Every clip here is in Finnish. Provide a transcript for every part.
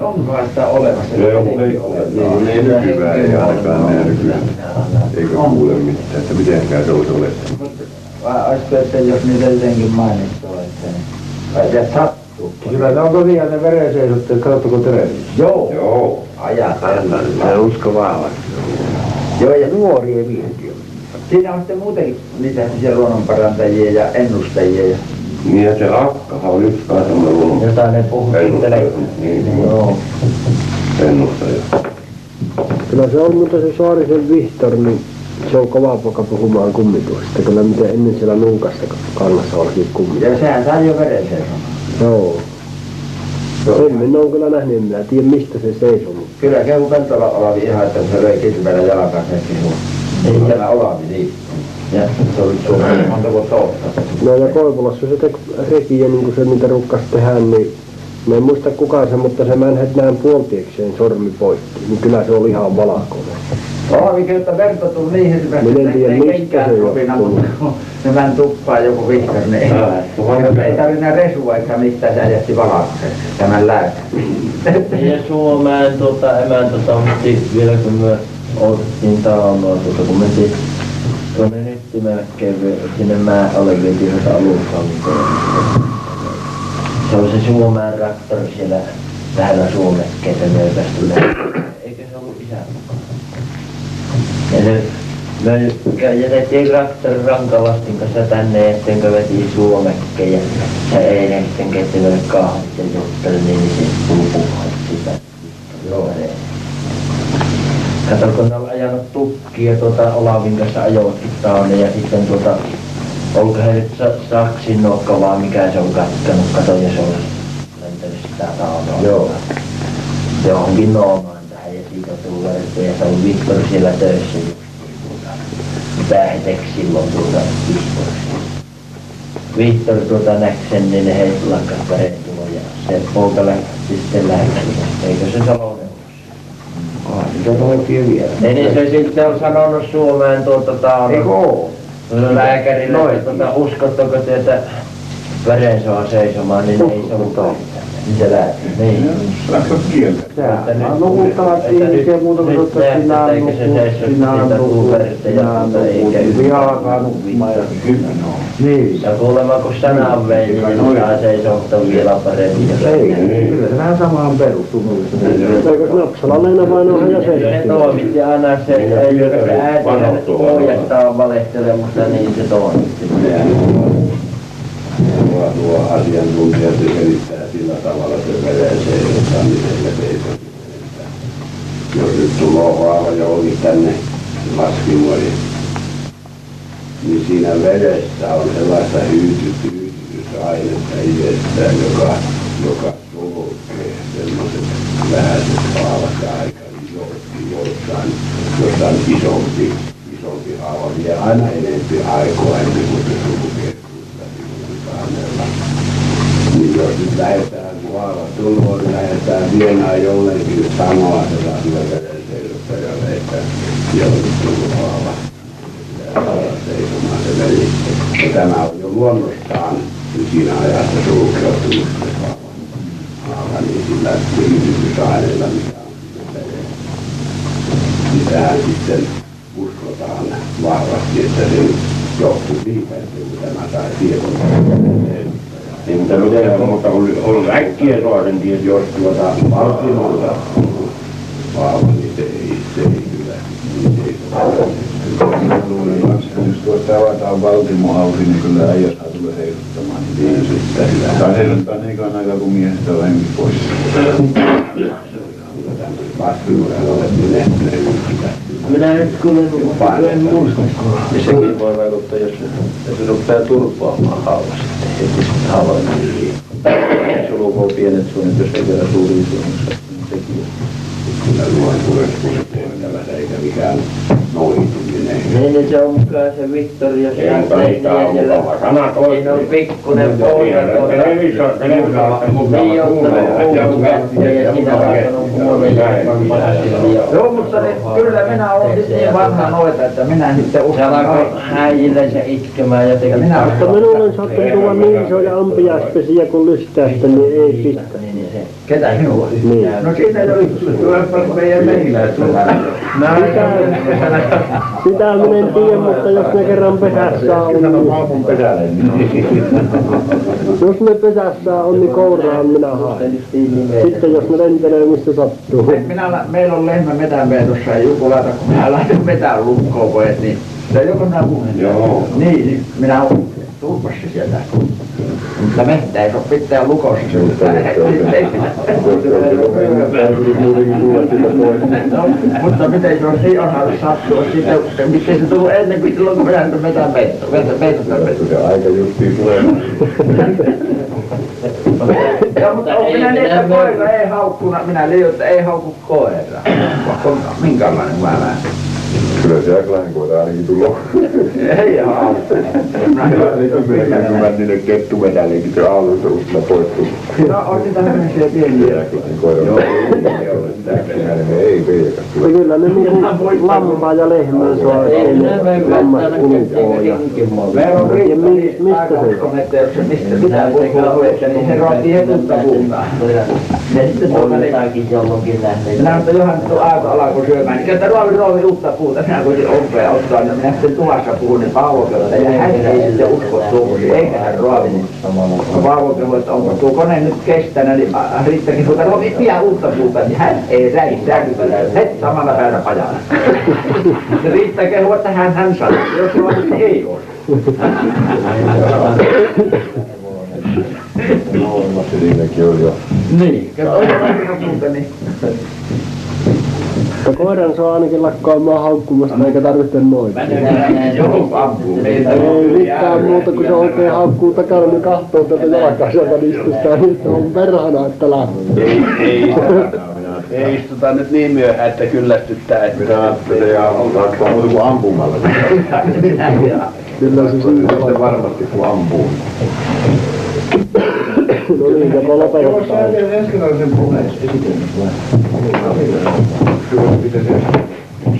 Onkohan sitä olemassa? Se on niin, ei nykyään ei ainakaan näy Eikä kuule mitään, että mitenkään se olisi olettanut. Olisiko, että jos niitä jotenkin mainittu, että niin, ja sattuu. Kyllä ne on tosiaan ne verenseisotteet, katsotteko televisiossa? Joo, Joo. ajatellaan. Se usko vahvasti. Joo, ja Nuorien vienti on. siinä on sitten muutenkin niitä luonnonparantajia ja ennustajia. Ja... Niin ja se Akkahan on yksi kai semmoinen luonnon Jota ne puhuttelee. Niin, Joo. ennustaja. Kyllä se on, mutta se Saarisen Vihtor, niin se on kova poika puhumaan kummituista. Kyllä miten ennen siellä nuukassa kannassa oltiin kummit. Ja sehän sai jo veren seisomaan. Joo. Sen minä olen kyllä nähnyt, en minä tiedä mistä se seisoo. mutta Kyllä kehu Peltola Olavi ihan, että se löi kilpeillä jalkansa ja kehu. Ei tämä Olavi niin. Ja se oli Suomessa monta vuotta ottaa. No ja Koivulassa se teki rekiä niin kuin se mitä rukkas tehdä, niin Mä en muista kukaan se, mutta se mänhet näin puoltiekseen sormi poikki, niin kyllä se oli ihan valakoinen. Olavi kyllä, että verta tuli niin hirveästi, en tiedä, ei mistä kenkään johtuu. mutta kun ne meni tuppaan joku vihkas, niin ei, ei tarvinnut resua eikä mitään, se ajatti valaksen tämän lääkärin. Ja Suomeen tuota, emäntä toimitti vielä kun me oltiin taanoa, tuota, kun mentiin tuonne Nyttimäkkeen sinne mä olen vietiin noita aluskantoja. Se oli se Suomeen traktori siellä lähellä Suomekkeita nöykästä Eikö se ollut isän mukana? Ja se me jätettiin traktorin rankalastin kanssa tänne, ettenkö veti Suomekkeen ja se eilen sitten keitti meille kahvit ja jutteli, niin se tuli puhua sitä. Joo. Kato, kun ne ajanut tukkia tuota Olavin kanssa ajoikin taanne ja sitten tuota, olko he nyt sa- saksin nokka vaan mikä se on kattanut, kato ja se on lentänyt sitä taanoa. Joo. Johonkin noomaan tähän ja siitä tulee, että ja se on Viktor siellä töissä justiin tuota, päihteeksi silloin tuota Viktorissa. Viktor tuota näki sen, niin ne heit lakkas verentulo ja se poika lähti sitten läheksi. Eikö se Salonen Se on oikein vielä. niin se sitten on sanonut Suomeen tuota Eikö taano oo? lääkärille, Noin. että tuota, uskotteko te, että veren saa seisomaan, niin ei se ollut Se lähti. Niin. Kieltä? Sehän ihmisiä muuta kuin sinä eikö se nukut, seiso sinä siitä nukut, tuuverista ja sinä tuota ei nukut. käy. Ihan alkaa nukkumaan ja Niin. Ja kuulemma kun sanan vei, niin se saa seisottaa vielä paremmin. Ei, ei. kyllä se vähän samaan perustuu. Eikö Napsala leina vain on ja Se seisoo? toimitti aina se, ei se äiti hänet pojastaan valehtelemassa, niin se toimitti. Tuo, tuo asiantuntija se selittää sillä tavalla se veren seisottaa, miten se seisoo. Jos nyt tulee haava ja oli tänne laskimoihin, niin siinä vedessä on sellaista hyyty- hyytytysainetta itsestään, joka, joka sulkee sellaiset vähäiset haavat ja aika isosti jossain, jossain isompi, isompi haava vie aina enempi aikaa ennen kuin se sulkee jos nyt lähdetään, tulee, niin lähdetään viemään jollekin sanoa sellaiselle verenseisottajille, että haava saada seisomaan se veli. Ja tämä on jo luonnostaan siinä ajassa sulkeutunut se haava, niin sillä yhdistysaineella, mikä on siinä tähän sitten uskotaan vahvasti, että se johtuu siitä, että kun tämä sai tiedon. Niin, mutta miten, mutta kun on äkkiä toisen tiedä, jos tuota valtiolla haava, niin se ei, se ei kyllä, niin se ei luulen kanssa, että jos tuosta avataan Valtimo-hausi, niin kyllä äijä saa tulla heiluttamaan. niin sitten hyvä. Saa heiluttaa niin kauan aikaa, kun miehestä on henki pois. Minä nyt kuulen, en muista. Ja sekin voi vaikuttaa, jos se, jos se rupeaa turpoamaan haavasta. Heti sen haavan yli. Sulukoo pienet suunnit, jos ei vielä suuria suunnit. Sekin. Kyllä nuo kuulet kuulet eikä mikään noituminen. Niin, niin se on kyllä se Victoria Ei muuta mitään mukava. Sana Siinä on pikkunen poika tuolla. Niin, ottanut uutta ja siinä on alkanut huomioon. Joo, mutta ne, kyllä minä olen nyt niin vanha noita, että minä sitten Se uskon alkoi se itkemään ja teki minä- Mutta minulle on sattunut tulla niin isoja ampiaispesiä kuin lystäästä, niin ei pistä. Niin, niin se. Ketä minua? Niin. No siinä jo yksi. Tulepa meidän mehiläis. Sitä minä en tiedä, mutta jos ne kerran pesässä on, niin, pesälle. jos ne pesässä on, niin kouraan minä haen. Sitten jos ne lentelee, missä sattuu. Minä, meillä on lehmä metänpeitossa ja Jukulata, kun minä laitan metän lukkoon pois, niin se joko minä puhun. Joo. Niin, niin minä olen tulpassa sieltä. Mutta mettä ei ole pitää lukossa se No, mutta miten jos niin onhan sattua sitten, miten se tullut ennen kuin silloin kun minä nyt peitto, peitto. Se aika justiin tulee. Joo, mutta on minä niin, että koira ei haukkuna, minä liian, että ei haukku koira. Minkälainen mä näen. Kyllä se Äkläinen koira ainakin tulee. Ei haukku. Mä niille kettumetällekin se aamusta usta poistuu. No on niitä tämmöisiä pieniä. Äkläinen koira. Joo, ei. Ja kyllä ne niinku lampaa ja lehmää saa, ettei ne lammas ulkoa. Ja on mistä se- se mistä puhua huoletta, niin se heti puhutaan. Ja sitten tuolla niin Jotakin jolloinkin nähneet. minä että johan nyt on aika alako syömään, niin että ruovi ruovi uutta puuta, minä kun oppia ottaa, niin minä sitten tuvassa puhun, niin Paavo kehui, ja hän ei sitten usko tuommoisia, eikä hän ruovi. Niin Paavo kehui, että onko tuo kone nyt kestänyt, niin äh, riittäkin tuota ruovi pian uutta puuta, niin hän ei räissäytä, heti samana päivänä pajana. Se riittää kehua, että hän hän sanoo, jos se on, niin ei ole. Siinäkin on jo. Niin, niin Mutta koiran saa ainakin lakkaamaan haukkumasta, eikä tarvitse noita. Ei mitään muuta, kun se oikein haukkuu takana, niin kahtoo tätä jalkaa sieltä nistusta, niin se on perhana, että lähtee. Ei, istuta, nyt niin myöhään, että kyllästyttää. Että Minä ajattelin, että alkaa muuta kuin ampumalla. Kyllä se Sitten varmasti kun ampuu. No niin, jopa lopettaa. ensimmäisen puheen esitelmys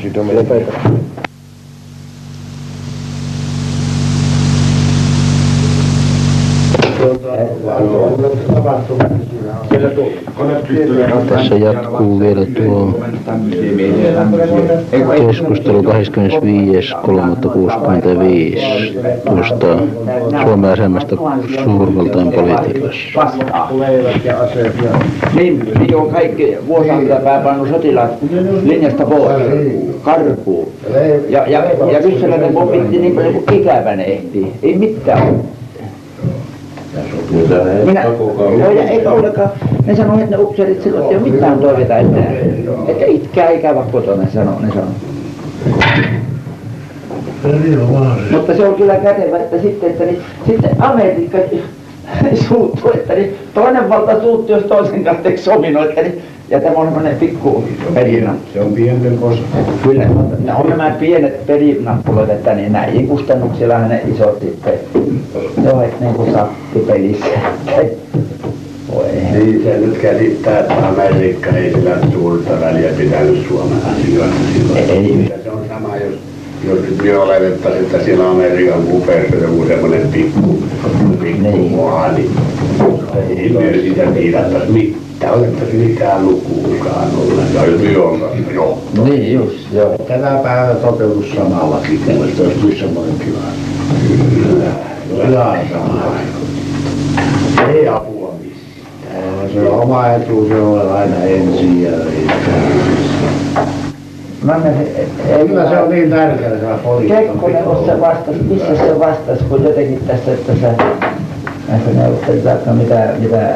Siitä on Lopeta. Tässä jatkuu vielä tuo keskustelu 25.3.65 tuosta Suomen asemasta suurvaltain politiikassa. Niin, niin on kaikki vuosisataa pannut sotilaat linjasta pois, karkuun. Ja, ja, ja Kysseläinen pommitti niin paljon kuin ikävänä ehtii. Ei mitään. Minä, joo, ja eikä ollenkaan, ne sanoi, että ne upseerit silloin, että ei ole mitään toiveita enää. Että itkää eikä vaan kotona, ne sanoi, ne sanoi. Mutta se on kyllä kätevä, että sitten, että niin, sitten Amerikka suuttuu, että niin, toinen valta suuttuu, jos toisen kanssa teki sominoita, niin, ja tämä on semmoinen pikku pelinä. Se on pienten koska. Kyllä, mutta ne on nämä pienet pelinappulat, että niin näihin kustannuksillahan ne isot sitten, ne on niin kuin sappipelissä. Voi Niin se nyt käsittää, että Amerikka ei sillä suurta väliä pitänyt Suomen asioita. Ei. Ja se on jos, jos nyt me oletettaisiin, että siellä Amerikan kupeessa joku semmoinen pikku, pikku Niin. maa, niin ei me sitä tiidattaisi mitään, otettaisiin mitään lukuukaan ollenkaan, jos me ollaan jo. Niin just, joo. Tänä päivänä toteutus samallakin, kun olisi missä monekin Kyllä, ihan sama. Ei apua mistään. Se oma etu, se on aina ensin ja Mä menen, ei, Kyllä se on niin tärkeää se Kekkonen, kun se vastasi, missä se vastasi, kun jotenkin tässä, että se näistä neuvotteluita, että mitä, mitä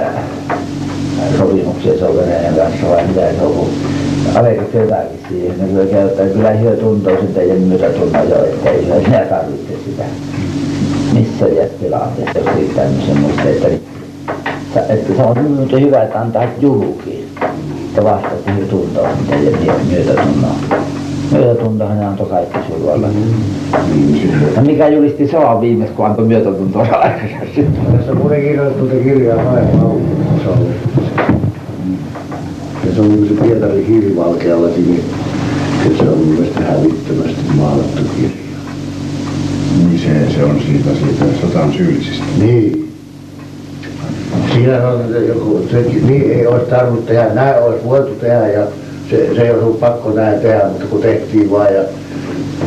sopimuksia se on Venäjän kanssa vai mitä se on, kun Alekit jotakin siihen, niin kyllä käyttää, kyllä hyö tuntoo sitä ja myötätunnon jo, että ei se enää tarvitse sitä. Missä tilanteessa, jos ei tämmöisen muista, että, niin, että se on hyvä, että antaa julkiin, että vastasi hyö tuntoo sitä ja myötätunnon. Myötätuntohan ne antoi kaikki. Niin, se- No mikä julisti soa viimeksi, kun antoi myötätuntoa aikaisemmin? Tässä muuten kirjoitettu tuota kirjaa. Ja se on niin se Pietarin hiilivalkeallakin, niin että se on mun mielestä hävittömästi maalattu kirja. niin se, se on siitä, siitä sotaan syyllisistä. Niin. Siinä on se joku, se, niin ei olisi tarvinnut tehdä, näin olisi voitu tehdä ja se, se ei olisi ollut pakko näin tehdä, mutta kun tehtiin vaan ja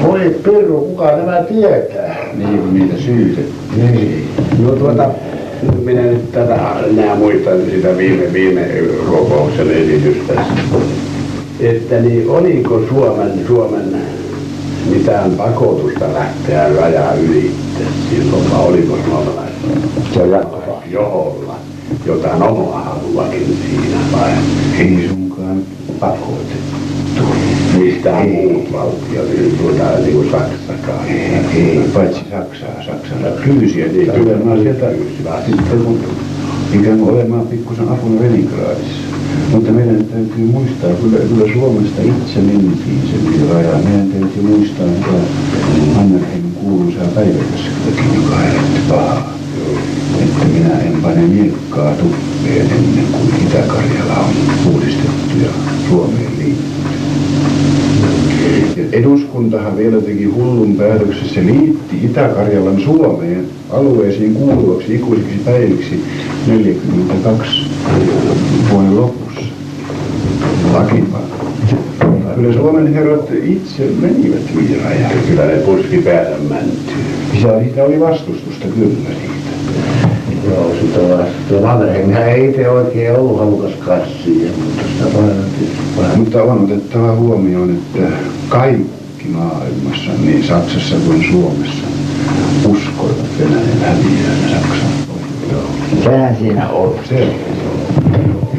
voi pirru, kuka nämä tietää. Niin, kun niitä syytettiin. Niin. No tuota, Minä nyt tätä enää muistan sitä viime, viime kokouksen esitystä. Että niin oliko Suomen, Suomen mitään pakotusta lähteä rajaa ylitte silloin, vai oliko suomalaisilla Se joholla jotain omaa haluakin siinä vai? ei sunkaan pakotettu. Mistään muut valtiot, niin tuota, niin kuin Saksakaan. Ei, ei, paitsi Saksaa, Saksaa pyysi, että tulemaan sieltä sitten kun ikään kuin olemaan pikkusen apuna Leningradissa. Mutta meidän täytyy muistaa, kyllä, kyllä Suomesta itse mentiin sen yli rajaa. Meidän täytyy muistaa, että Mannerheimin kuuluisaa päiväkäskytäkin, joka herätti pahaa. Että minä en pane miekkaa tuppeen ennen kuin Itä-Karjala on uudistettu ja Suomeen liittyy. Eduskuntahan vielä teki hullun päätöksen, se liitti Itä-Karjalan Suomeen alueisiin kuuluvaksi ikuisiksi päiviksi 42 vuoden lopussa. Lakipaa. Kyllä Suomen herrat itse menivät yli rajaa. Kyllä ne puski päällä mäntyy. Sitä, siitä oli vastustusta kyllä siitä. Sitä vasta. Mannerheimhän ei itse oikein ollut halukas kassia, mutta sitä vähän. Mutta on otettava huomioon, että kaikki maailmassa, niin Saksassa kuin Suomessa, uskoivat Venäjän häviää Saksan. Sehän siinä on. Se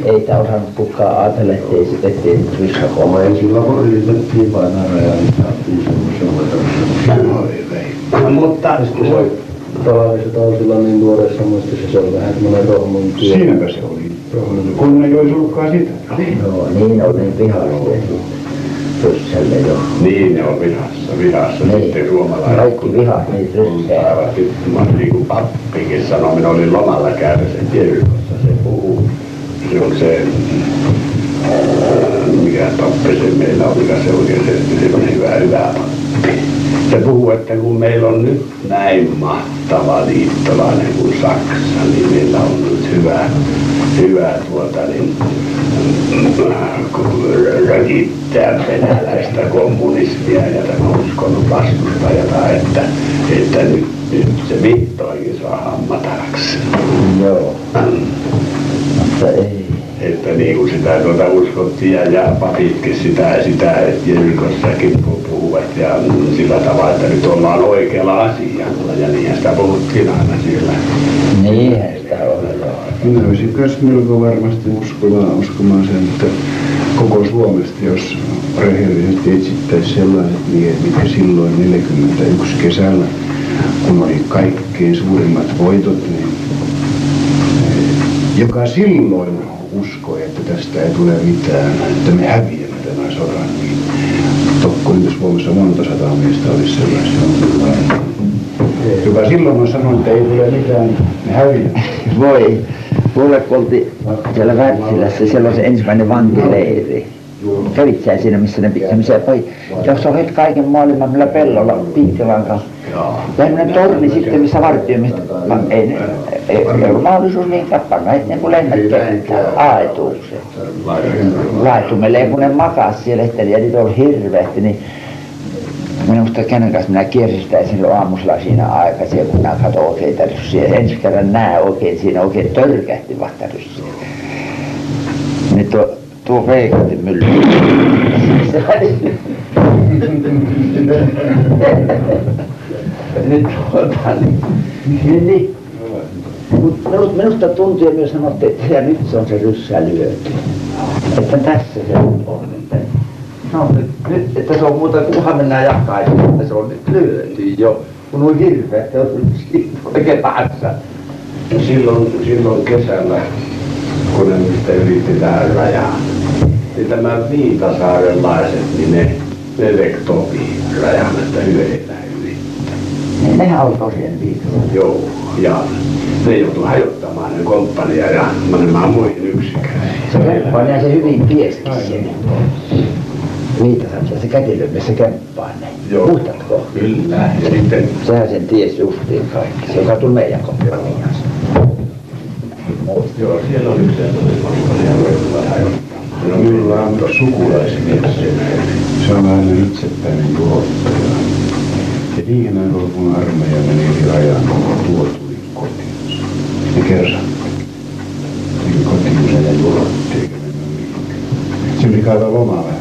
Ei tämä osannut kukaan ajatella, ettei, ettei nyt ryssakoma. Ei sillä yritettiin painaa rajaa, niin saatiin semmoisen. No, mutta Tavalliset Tausilla niin nuoressa muistissa se on vähän semmoinen rohmun työ. Siinäpä se oli. Kun ei olisi ollutkaan sitä. Joo, niin on niin vihaisia ryssälle jo. niin ne on vihassa, vihassa Niin. sitten suomalaiset. Kaikki vihat niitä ryssää. Aivan sitten, niin kuin pappikin sanoi, minä olin lomalla käydessä kirkossa, se puhuu. Se on se, mikä pappi se meillä on, mikä se oikein se, se on hyvä, hyvä pappi. Se puhuu, että kun meillä on nyt näin mahtava liittolainen kuin Saksa, niin meillä on nyt hyvä, hyvä tuota, niin, rökittää venäläistä kommunismia ja tämä uskonnon vastustajata, että, että nyt, nyt se vihdoinkin saa matalaksi. Joo, mutta ei. Että niin kuin sitä tuota uskottiin ja, ja papitkin sitä, sitä että Jerikossakin pu- puhuvat ja sillä tavalla, että nyt ollaan oikealla asialla ja niinhän sitä puhuttiin aina siellä. Niinhän sitä on. joo. Minä olisin myös melko varmasti uskomaan, uskomaan sen, että koko Suomesta, jos rehellisesti etsittäisiin sellaiset miehet, mitkä silloin 41 kesällä, kun oli kaikkein suurimmat voitot, niin eh, joka silloin uskoi, että tästä ei tule mitään, että me häviämme tämän sodan, niin tokko Suomessa monta sataa miestä olisi sellaisia. Joka silloin on sanonut, että ei tule mitään, me häviämme. Voi, mulle kun oltiin siellä Wärtsilässä, siellä on se ensimmäinen vankileiri. Kävit sä siinä, missä ne piti semmoisia poi, jos on heti kaiken maailman millä pellolla piikkilan kanssa. Ja semmoinen torni sitten, missä vartioimista, ei, ne- ei, ei ollut mahdollisuus niinkään panna, että niin kuin lennät kenttään, aetuukseen. Laitumelle, kun ne makas siellä, että ja niitä oli hirveästi, niin Minusta kenen kanssa minä kiersin silloin siinä aikaisin, kun minä katsoin oikeita ryssiä. Ensi kerran näen oikein, siinä oikein törkähti vasta ryssiä. Niin tuo, tuo veikati mylly. Nyt tuota, niin, niin, niin. Minusta tuntui ja myös sanottiin, että nyt se on se ryssä lyöty. Että tässä se on. Että, no, nyt, nyt, että se on muuta, kunhan mennään jakaisin, että se on nyt lyöty jo. Kun on hirveä, että on oikein päässä. Silloin, silloin kesällä, kun ne nyt yritti tähän rajaan, niin tämä viitasaarelaiset, niin ne ne teki topi rajan, että yhdellä yli. Niin nehän oli tosiaan viikolla. Joo, ja ne joutui hajottamaan ne komppania ja menemään muihin yksiköihin. Se kemppaan ja se hyvin tiesikin sen. Viitasaksa, se kätilö, missä kemppaan ne. Joo. Muistatko? Kyllä, ja sitten Sehän sen tiesi justiin kaikki. Se joka tuli meidän komppaniaan. Joo, siellä on yksi sellainen hajottamaan. No, minulla on sukulaismies. Se on aina itsepäinen tuottaja. Ja viimeinen lopun armeija meni yli rajan, kun tuo tuli kotiin. Ne kersattiin. Tuli kotiin ja mihinkään. Se oli kaivaa lomaa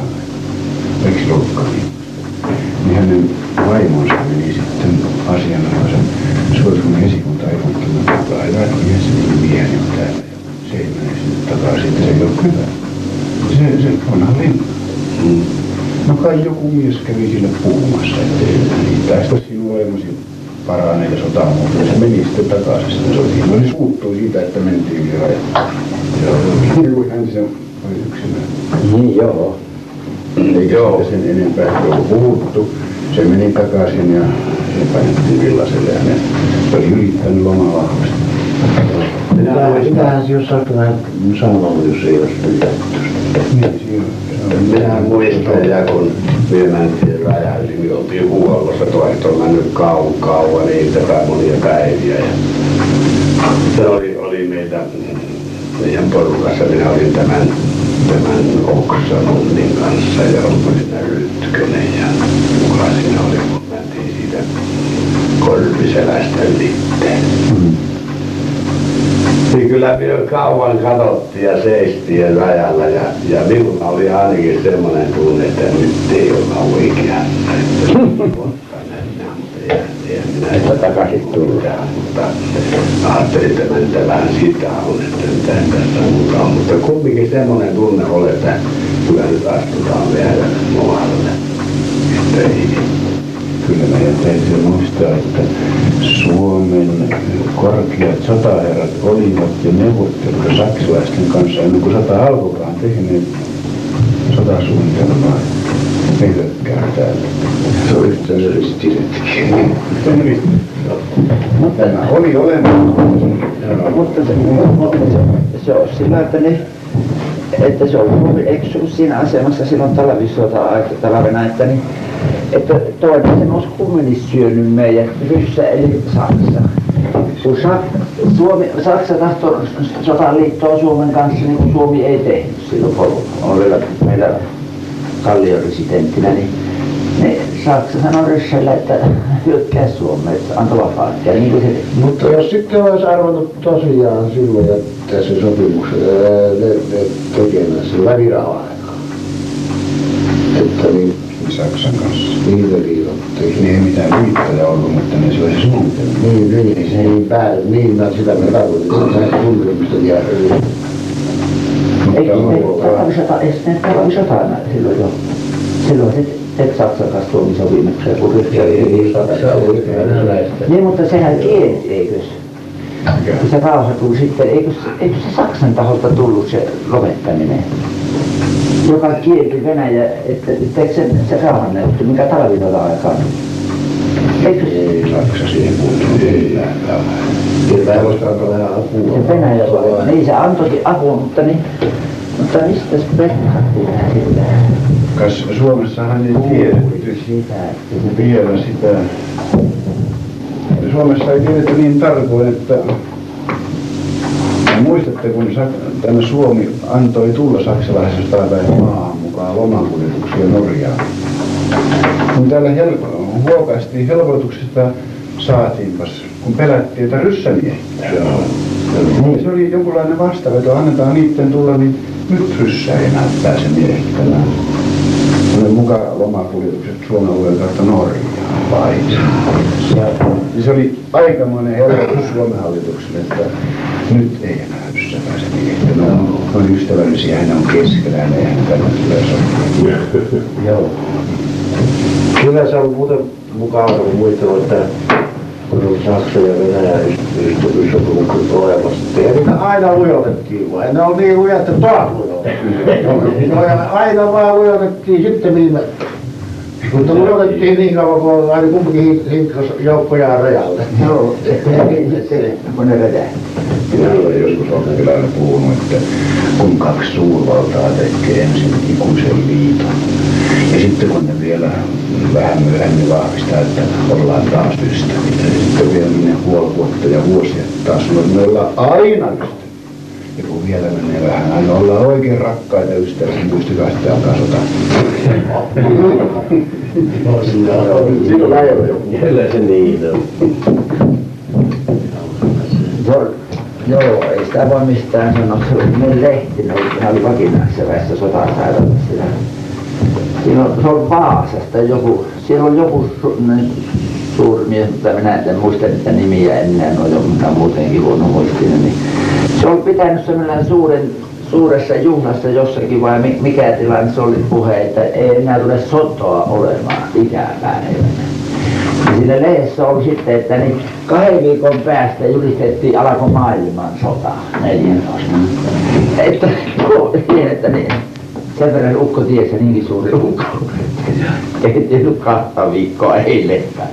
se ollutkaan niin? Niin hänen vaimonsa meni sitten asianajaisen. Se oli sun esikunta ilmoittanut, että aivan Jeesusin mieheni on täällä. Ja se ei mene sinne takaisin, että se ei ole hyvä. Se, se onhan linna. Mm. No kai joku mies kävi sille puhumassa, ettei niin tästä sinun vaimosi paranee ja sota muuta. Ja se meni sitten takaisin. Sitten se oli, siinä oli suuttui siitä, että mentiin rajan. Joo, hän se oli yksinään. Niin joo. Eikä Joo. sitten sen enempää ollut puhuttu. Se meni takaisin ja se painettiin villaselle ja ne oli yrittänyt lomaa vahvasti. Mitähän se jossain vähän sanonut, jos ei olisi pidetty. Niin. Minä muistan, ja kun me mentiin rajan yli, niin oltiin huollossa, toiset on mennyt kauan kauan, niin tätä monia päiviä. Ja se oli, oli meitä, meidän porukassa, minä olin tämän, tämän Oksanunnin kanssa ja onko siinä Rytkönen ja kuka siinä oli, kun mentiin siitä Korpiselästä ylitteen. Niin kyllä me kauan katsottiin ja seistiin rajalla ja, ja minulla oli ainakin semmoinen tunne, että nyt ei olla oikeassa. Että kohta mennään, mutta eihän sitä takaisin tullaan. Mutta ajattelin, että mentävään sitä on, että mitä tässä mukaan. Mutta kumminkin semmoinen tunne oli, että kyllä nyt astutaan vielä muualle. Että ei, Kyllä meidän täytyy muistaa, että Suomen korkeat sotaherrat olivat jo neuvottelussa saksalaisten kanssa ennen kuin sota alkoikaan tehneet sotasuunnitelmaa. Hyökkää täällä. se oli terroristisetkin. Tämä oli olemassa. Mutta se, mutta se, se on sillä, että ne, että se on se ollut siinä asemassa silloin talvisota talvena, että, niin, että toinen sen olisi kumminkin syönyt meidät, Ryssä eli Saksa. Kun Sa, Suomi, Saksa tahtoi sotaan liittoa Suomen kanssa, niin kuin Suomi ei tehnyt silloin, kun on vielä meillä kallioresidenttinä, niin niin Saksa sanoi Ryssällä, että hyökkää Suomeen, että antoi vapaat. Ja niin kuin se Mutta jos sitten olisi arvannut tosiaan silloin jättää se sopimuksen ää, ne, ne tekemässä välirauha-aikaa. Että niin, Saksan kanssa. niitä liitottiin. Niin ei mitään liittoja ollut, mutta ne se olisi suunnitelma. Niin, niin, niin, pää, niin, mä sitä mä tarkoitin, että suunnitelmista ja Silloin jo? Silloin kanssa venäläistä. Niin, mutta sehän kielsi, eikös? Kun se rauha tuli sitten, eikö, se- eikö se Saksan taholta tullut se lopettaminen? Joka kielti Venäjä, että teekö se, se rauhanneuvottu, mikä talvisota aikaan? Ei Saksa siihen puuttunut millään tavalla. Kyllä voisi vähän apua. se Venäjä vai? Niin se antoi apua, mutta niin, mutta mistä se vähän sillä? Kas Suomessahan ei tiedetty Sitä, vielä sitä. Suomessa ei tiedetty niin tarkoin, että ja muistatte, kun tänne Suomi antoi tulla saksalaisesta päivän maahan mukaan lomakuljetuksia Norjaan. Kun täällä hel- huokaistiin helpotuksista, saatiinpas, kun pelättiin, että ryssämiehittää. Se oli jonkunlainen vastaveto, annetaan niiden tulla, niin nyt ryssä ei enää pääse miehittämään. Oli mukaan lomakuljetukset Suomen alueen kautta Norjaan vai. Ja niin se oli aikamoinen helpotus Suomen hallitukselle, että nyt ei enää ryssä pääse miehittämään. No, on ystävällisiä, hän on keskellä, eihän tänne tulee sopia. Joo. Kyllä se on muuten mukava, kun muistan, että kun on Saksa ja Venäjä ystävyyssopimukset olemassa. Ja niitä aina lujotettiin vaan. Ne oli niin luja, että taas lujotettiin. Ne oli aina vaan lujotettiin sitten viime Mutta me otettiin niin kauan, kun aina kumpikin hinkkas joukkoja rajalle. Joo, kun ne räjähti. Minä olen joskus oppilaille puhunut, että kun kaksi suurvaltaa tekee ensin ikuisen liiton, ja sitten kun ne vielä vähän myöhemmin vahvistaa, että ollaan taas ystäviä, ja sitten vielä menee puoli vuotta ja vuosia taas sanoo, että me ollaan aina ystäviä. Ja kun vielä menee vähän, aina ollaan oikein rakkaita ystäviä, niin muistakaa sitten alkaa sota. Siinä ei ole joku. Kyllä se niin on. Joo, ei sitä voi mistään sanoa. Se oli meidän lehti, ne oli, oli vakinaisessa väessä sotasairaalassa. Siinä on, se on Vaasasta joku, siellä on joku suuri mies, mutta minä en muista niitä nimiä enää, no jo minä muutenkin huono muistinen, niin se on pitänyt semmoinen suuren, suuressa juhlassa jossakin vai mi- mikä tilanne se oli puhe, että ei enää tule sotaa olemaan ikäpäivänä. Ja siinä lehdessä oli sitten, että niin kahden viikon päästä julistettiin alkoi maailman sota 14. Että, niin, että niin, sen verran ukko tiesi niinkin suuri ukko. Ei tiennyt kahta viikkoa eilettäin.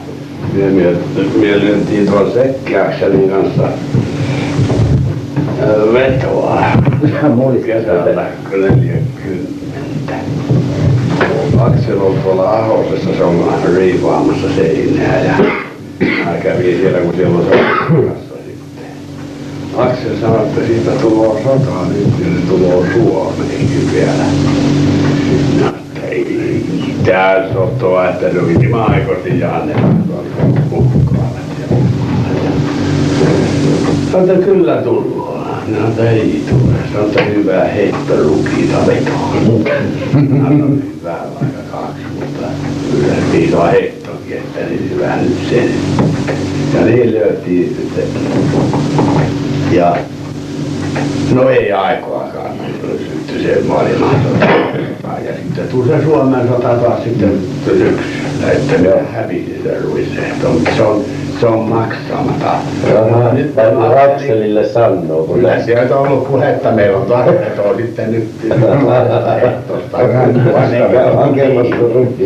Me mielentiin tuon Sekkiakselin kanssa vetoa kesällä 40. Aksel on tuolla Ahosessa, se on riivaamassa seinää ja mä kävin siellä, kun siellä on. Aksel sanoi, että siitä tulee sotaa nyt ja se tulee Suomeenkin vielä. No, ei mitään sotaa, että se maaikosti Janne mukkaavat ja Sanoi, että kyllä tullaan. No, ei tule. Että hyvä heitto lukita vetoon. Anna hyvää vaikka kaksi, mutta kyllä piisaa heittokin, että niin hyvä nyt sen. Ja niin löytiin sitten. Ja No ei aikoakaan, niin syttyi se maailman sota. Ja sitten tuli se Suomen sota taas sitten syksyllä, että ne hävisi se ruisehto. Se on, se on maksamatta. Nyt Täytyy Akselille sanoa, kun Kyllä sieltä on ollut puhetta, meillä on tarvetta sitten nyt tuosta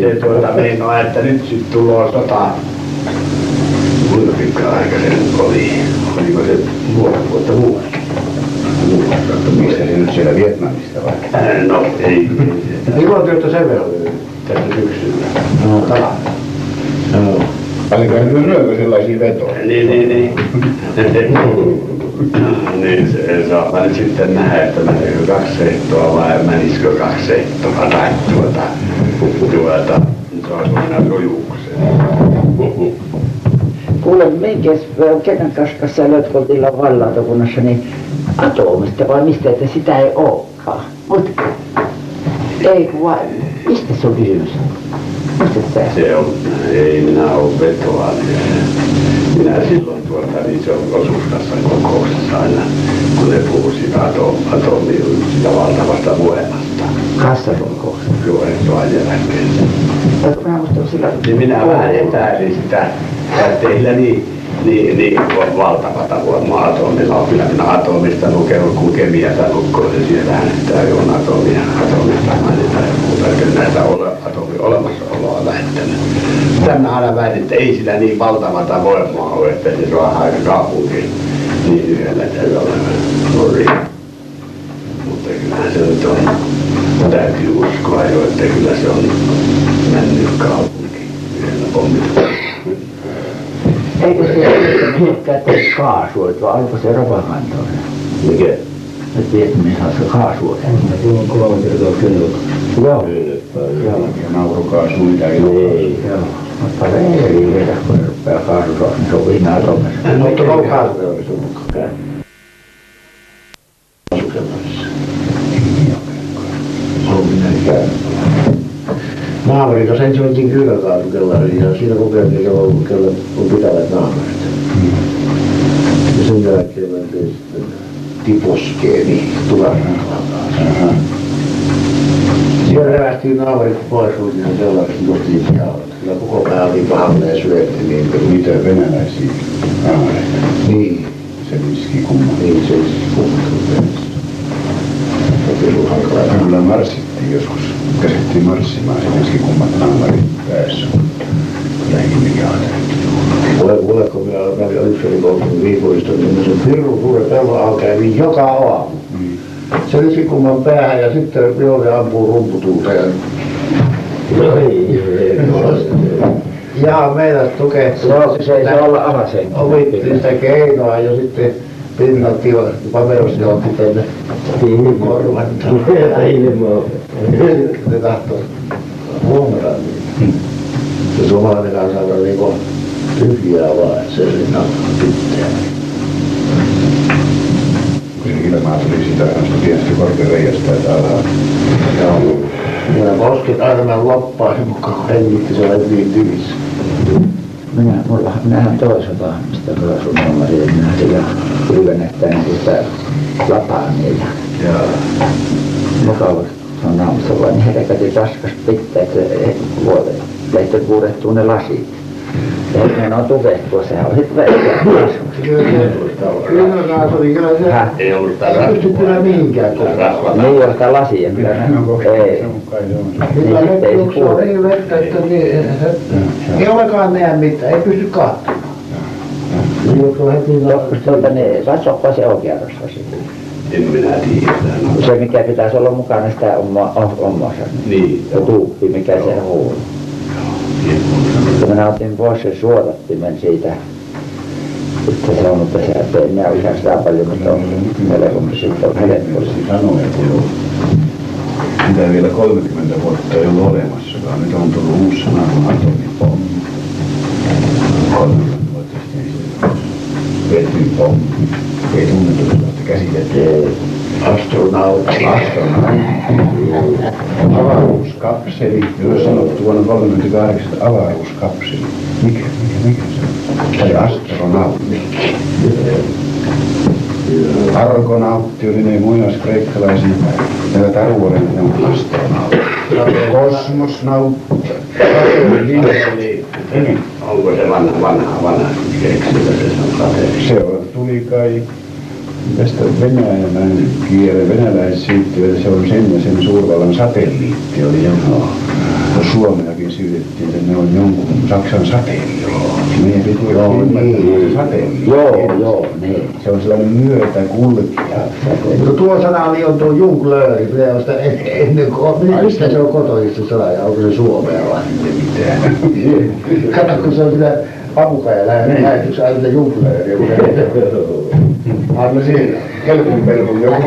Se tuota meinaa, että nyt sitten tulee sota. Kuinka pitkä aika se nyt oli? Oliko se puoli vuotta? Mistä se nyt siellä Vietnamista vai? Äh, No ei. Olette sen verran tässä syksyllä? No talvella. Paljonko ne lyökö sellaisia vetoja? Niin, niin, niin. niin, se saa nyt sitten nähdä, että meneekö kaksi sehtoa vai menisikö kaksi sehtoa tai tuota, tuota, se olisi mennä rojuukseen. Kuule, minkäs, kenen kanssa sä löit, kun oltiin vallantokunnassa, niin atomista vai mistä, että sitä ei olekaan. Mut, ei kun vai, mistä se on kysymys? Muistatko sä? Se on, ei minä ole vetoa. niin Minä silloin tuolta, niin se on osuuskassan kokouksessa aina, kun ne puhuu sitä atom, atomi, sitä valtavasta voimasta. Kassakokous. Juorettua jälkeen. Oletko minä muistan sillä... Niin minä vähän etäisin sitä, että teillä niin, niin, niin on valtavata voimaa atomilla on. Kyllä minä atomista lukenut, kun kemiata lukkoisin, siellähän sitä on atomia, atomista mainitaan ja muuta, että näitä ole, atomi olemassaoloa väittänyt. Sitä minä aina väitin, että ei sillä niin valtavata voimaa ole, että se saa aika kaupunki niin yhdellä täydellä nurin. Mutta kyllähän se nyt on, täytyy uskoa jo, että kyllä se on mennyt kaupunki yhdellä pommituksella. Eikö se mihinkään tee kaasua, vai onko se ropakantoinen? Mikä? Nyt Vietnamissa on se kaasua. Tuo on kolme kertaa kynnyt. Joo. Ja naurukaasu, mitä ei ole. Joo. Mutta ei riitä, kun ne rupeaa kaasussa, niin se on viina atomissa. Mutta on kaasuteollisuus kanssa ensin mentiin kylläkaasukellariin ja siinä kokeiltiin, kellä on, kellä on pitävät naapurit. Ja sen jälkeen mentiin sitten tiposkeeni tularnakaasaan. Siellä lähtiin naapurit pois, kun siinä sellaista justiin jauhat. Kyllä koko pää oli pahalle ja syötti niin kuin Mitä venäläisiä aareita? niin. Se iski kumma. Niin se on hankala. Kyllä marssittiin joskus käsittiin marssimaan ensin kummat naamarit päässä. Lähinnä Mulle, mulle kun minä kävin oli koulun Viipurista, niin se pirun suuri pelloala kävi joka aamu. Se esikumman päähän ja sitten Jolle ampuu rumputuuteen. Ihan meidän tukehtuu. Se on, se ei saa olla avasen. Opittiin sitä keinoa ja sitten pinnatti paperosti otti tänne korvan. Ne tahtoo huomata niitä. Se suomalainen kansa on niinku tyhjää vaan, että se sinne pitää. Kun se ilmaa tuli siitä noista pienestä korkeareijasta ja alhaa. Minä koskin aina loppaisin mukaan, kun hengitti se oli niin tyvissä. Minä, mulla, minähän toisaalta mistä kyllä sun nuomari, että minä sillä kylvennettäin sitä lapaa niillä. Jaa. Mukava se on naamassa vaan niin herkäti raskas pitää, että. Lehti kuurettuu ne lasit. Ja ne on tukehtua, sehän on sitten vähän Kyllä kyllä se oli, kyllä se Häh? ei ollut tällä. Ei pysty kyllä mihinkään. Niin on sitä lasia, kyllä ei. Kyllä ei kun se on niin vettä, että niin, se, ei olekaan näe mitään, ei pysty katsomaan. Niin, on heti Tuota niin, katsopa se oikea rasvasi. En minä tiedä. No. Se mikä pitäisi olla mukana sitä oma, omassa. Niin. Se tuuppi, mikä se huuli. Ja minä otin pois sen suodattimen siitä. Sitten se on, mutta se ei enää ihan sitä paljon, mutta on helpompi sitten on helpompi. Voisi sanoa, että joo. Mitä vielä 30 vuotta ei ollut olemassakaan. Nyt on tullut uusi sana kuin atomipommi. 30 vuotta sitten ei se ollut. Vetypommi. Ei tunnettu sellaista käsitettä. Ei. astronautti. Avaruuskapseli, jos sanottu vuonna 38 avaruuskapseli. Mikä, mikä, mikä se on? Tai astronautti. Argonautti oli ne muinaiskreikkalaisia, ja taruuden ne on astronautti. Kosmosnautti. Onko se vanha, vanha, vanha se on tuli kai tästä venäjän kielen venäläissyyttiöitä, se on sen ja sen suurvallan satelliitti oli joku. Kun Suomeakin syydettiin, että ne on jonkun Saksan satelliitti. Meidän piti Joo, ymmärtää, niin. se satelliitti. Joo, joo, niin. Se on sellainen myötäkulkija. Mutta tuo sana oli on tuo junglööri, pitää sitä en- ennen kuin, mistä se on kotoisin se sana ja onko se suomea vai? Mitään. Kato, kun se on sitä papukaja lähetyksessä aina junglööriä. Anna siinä. Kelpun pelkun joku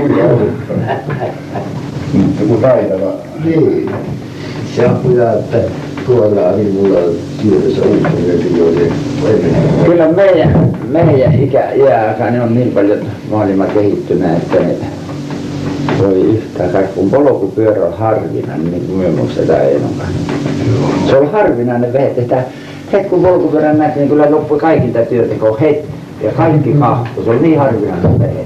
kun taitava. Niin. Se on hyvä, että mulla on tiedossa. Kyllä meidän, meidän ikä, iäaikainen on niin paljon maailma kehittynyt, että ne voi yhtään kai, kun polkupyörä on harvinainen, niin kuin minun muistetaan Einokan. Se on harvinainen vehe, että heti kun polkupyörän näki, niin kyllä loppui kaikilta työteko heti. Ja kaikki kahtu, se on niin harvinainen vehe.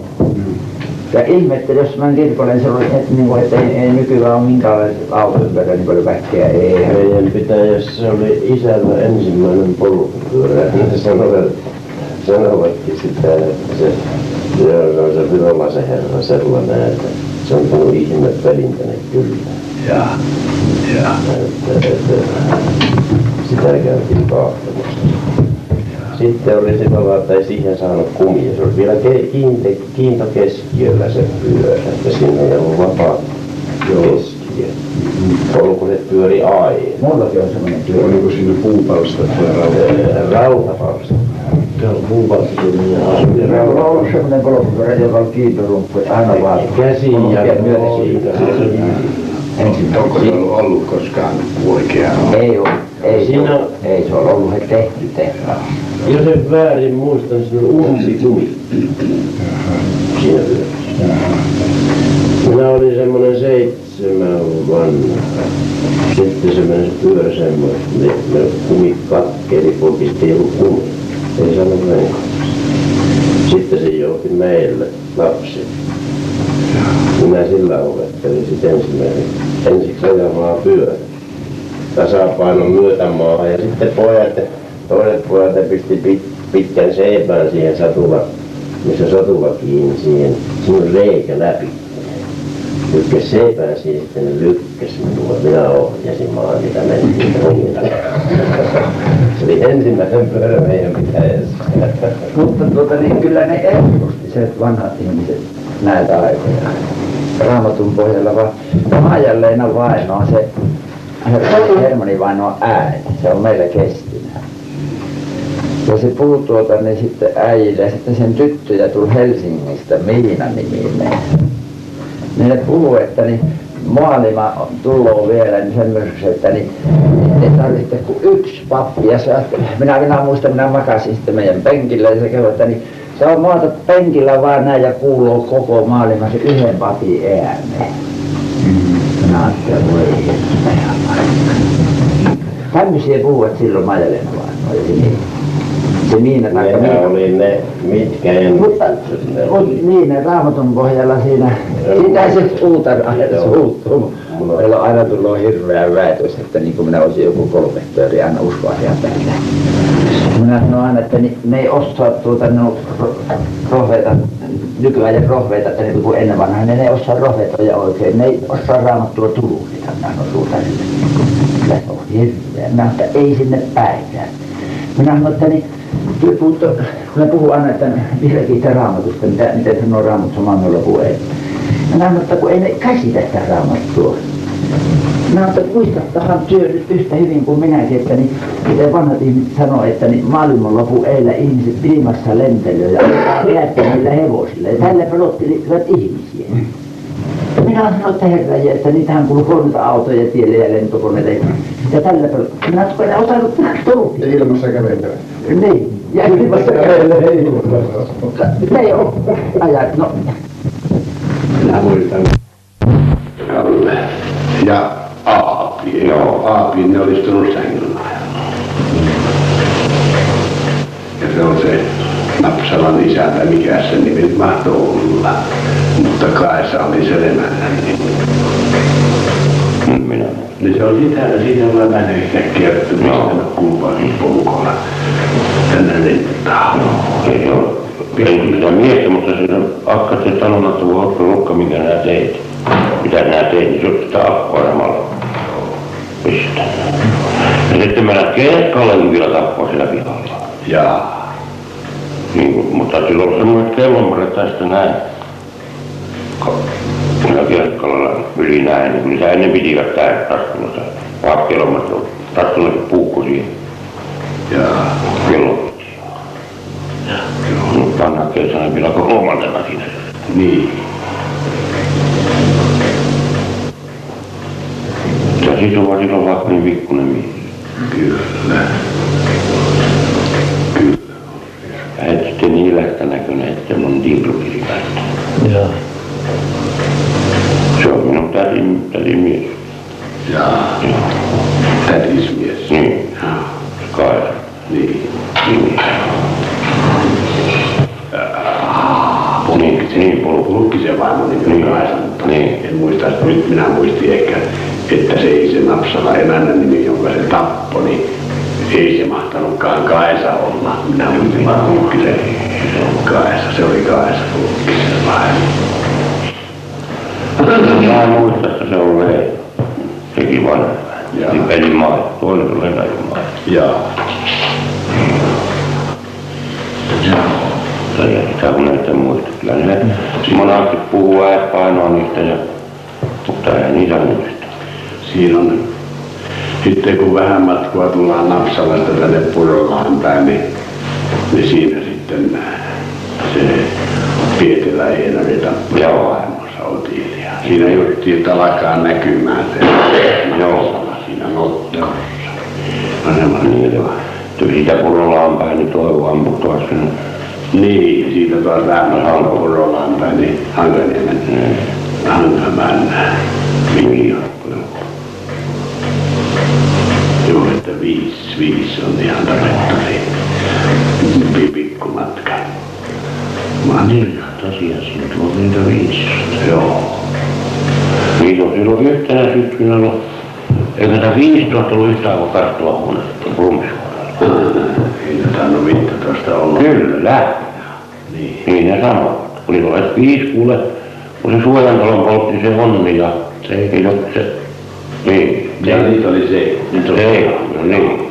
Ja ihmettä, jos mä kirkolle, niin se oli, että, niin kuin, että ei, ei nykyään ole minkäänlaista auton ympärillä niin paljon väkeä. Ei, Meidän pitäjässä se oli isällä ensimmäinen polkupyörä. Ne sanovat, sanovatkin sitä, että se, joo, se on se virolaisen herra sellainen, että se on tullut ihme pelintäne kyllä. Ja, ja. Että, että, sitä käytiin kaahtamassa. Sitten oli sillä lailla, että ei siihen saanut kumia. Se oli vielä ke- kiinte, kiinto keskiöllä se pyörä, että siinä ei ollut vapaa keskiö. Polkuset pyöri aina. Mullakin on semmoinen työ. Oliko siinä puupalsta tai rauta? Rautapalsta. Se on muun kanssa se niin Meillä on ollut semmoinen polkupyörä, joka on kiintorumppu, että aina vaan Käsi ja noin. siitä. Onko se ollut, ollut koskaan oikea? Ei ole, ei se Siinä- ole, ei se ole ollut he tehty tehtaan. Jos en väärin muista, niin siinä on umpikumi. Siinä. Minä olin semmoinen seitsemän vanha. Sitten se meni pyörä semmoinen, että me, kumi katkeli, pokista ei ollut kumi. Ei saanut renkaat. Sitten se jouti meille lapsi. Minä sillä opettelin sitten ensimmäisen, ensiksi ajamaan pyörä. Tasapainon myötämaahan ja sitten pojat, toiset ne pisti pit, pitkän seipään siihen satula, missä satula kiinni siihen, siinä on reikä läpi. Lykkäs seipään siihen sitten ne lykkäs minua. Minä ohjasin maan, mitä mentiin. Se oli ensimmäinen pyörä meidän pitäjässä. Mutta tuota, niin kyllä ne ennusti se vanhat ihmiset näitä aikoja. Raamatun pohjalla vaan Maija-Leena vaino on se Her- Hermani vaino on äiti. Se on meillä kestinä. Ja se puhuu tuota niin sitten äijille ja sitten sen tyttöjä tuli Helsingistä Miina niminen. Niin ne puhuu, että niin maailma tullut vielä niin semmoiseksi, että niin ei tarvitse kuin yksi pappi. Ja se, minä, minä muistan, minä makasin sitten meidän penkillä ja se kehui, että niin se on maata penkillä vaan näin ja kuuluu koko maailma se yhden papin ääneen. Minä ajattelin, voi Tämmöisiä puhuvat silloin Majalena vaan. Oli niin. Se Miina taikka Nehän Miina. oli ne, mitkä Mutta, ne mutta oli. niin, ne raamatun pohjalla siinä, sitä se suutar aina suuttuu. Meillä on aina tullut hirveä väitös, että niin kuin minä olisin joku kolmehtori aina uskoasia päällä. Minä sanon aina, että ni, ne ei osaa tuota, ne on ro- rohveita, nykyajan että niin kuin ennen vanhaa, ne ei osaa rohveitoja oikein, ne ei osaa raamattua tulkita, minä sanon suutarille. Se on hirveä. Minä että ei sinne päinkään. Minä sanon, että niin, te puhutte, kun ne puhuu aina, että vihreäkin sitä raamatusta, mitä, miten sanoo raamattu maailmalla puhe. Minä sanon, että kun ei ne käsitä sitä raamattua. Minä sanon, että muistattahan työ yhtä hyvin kuin minäkin, että niin, miten vanhat ihmiset sanoo, että niin maailmanlopu eillä ihmiset ilmassa lentelyä ja jäätte niillä hevosilla. Ja tällä pelottelivat ihmisiä. Ja minä sanoin, että herraje, että niitähän kulkee noita autoja tielle ja lentokoneita. Ja tällä pelottelivat. Minä sanoin, että en osannut tulkita. Ilmassa kävelee. Niin, ilmassa. Ne ei ole ajat, no Minä muistan Kalle ja Aapi. Joo, Aapi, ne oli istunut sängyllä. Ja se on se Napsalan isäntä, mikä se nimi mahtoi olla. Mutta oli se emännän nimi. Minä. Niin se on sitä, siitä mä menen yhtäkkiä, että mistä mä kumpaakin porukolla tänne rintaan. Ei ole. Ei sitä miestä, mutta siinä akka se sanonut, että voi ottaa lukka, minkä nää teit. Mitä nää teit, niin se on sitä akkoa samalla. Pistä. Ja sitten mä näin Kelkkallakin vielä tappaa siellä pihalla. Ja Niin, mutta silloin on semmoinen kellomare tästä näin. Kyllä Kelkkalla yli näin, niin sitä ennen pitivät tää taskulossa. Vaan kellomasta taskulossa puukko siihen. ja Kello. Nyt pannaan kesänä vielä kolmantena siinä. niin. Ja sisu on silloin vaikka niin pikkunen mies. Kyllä. Kyllä. Ja et sitten niin lähtä näköinen, että mun tiiplukiri päästä. Joo. Se on minun tätin, tätin mies. Ja tätismies. Niin, Ja, kai. Niin. Niin, niin, niin. Pulkkisen vaimo nimi Niin. Mutta Niin. en muista, nyt minä muistin ehkä, että se ei se Napsala emännän nimi, jonka se tappoi, niin ei se mahtanutkaan Kaisa olla. Minä muistin vaan Pulkkisen Kaisa, se oli Kaisa Pulkkisen vaimo. Mä en muista, että se on Leena. Sekin vanha. Jaa. Niin pelin maa. Toinen on Leena maa. Ja, Ja sitä kun näitä muista. Kyllä ne monasti puhuu äät painoa niistä ja mutta eihän niitä muista. siinä on, sitten kun vähän matkoa tullaan Napsalasta tänne Purolaan päin, niin, niin siinä sitten se Pietilä Einari tappoi Joo. Siinä justiin, että alkaa näkymään se Napsala siinä notterossa. No Niin, että että siitä Purolaan päin, niin toi amputtua sen. Niin, siitä tuon Rämän Purolaan päin, niin Hankaniemen Hankamäen Niin, Joo, että viisi, viisi on ihan tarvetta niin pikku matka. niin, tosiaan siinä tuo niitä viisi. Joo. On silloin yhtenä syksynä ollut, eikä tätä 15 ollut yhtään kuin karttua huonetta Rumisuoralla. Ei ne tainnut 15 olla. Kyllä. Niin. Niin ne sanovat. Oliko edes viisi kuule, kun se Suojantalon poltti se Onni ja se ei ole se, niin. Ja niitä oli se. Niitä oli se, no niin.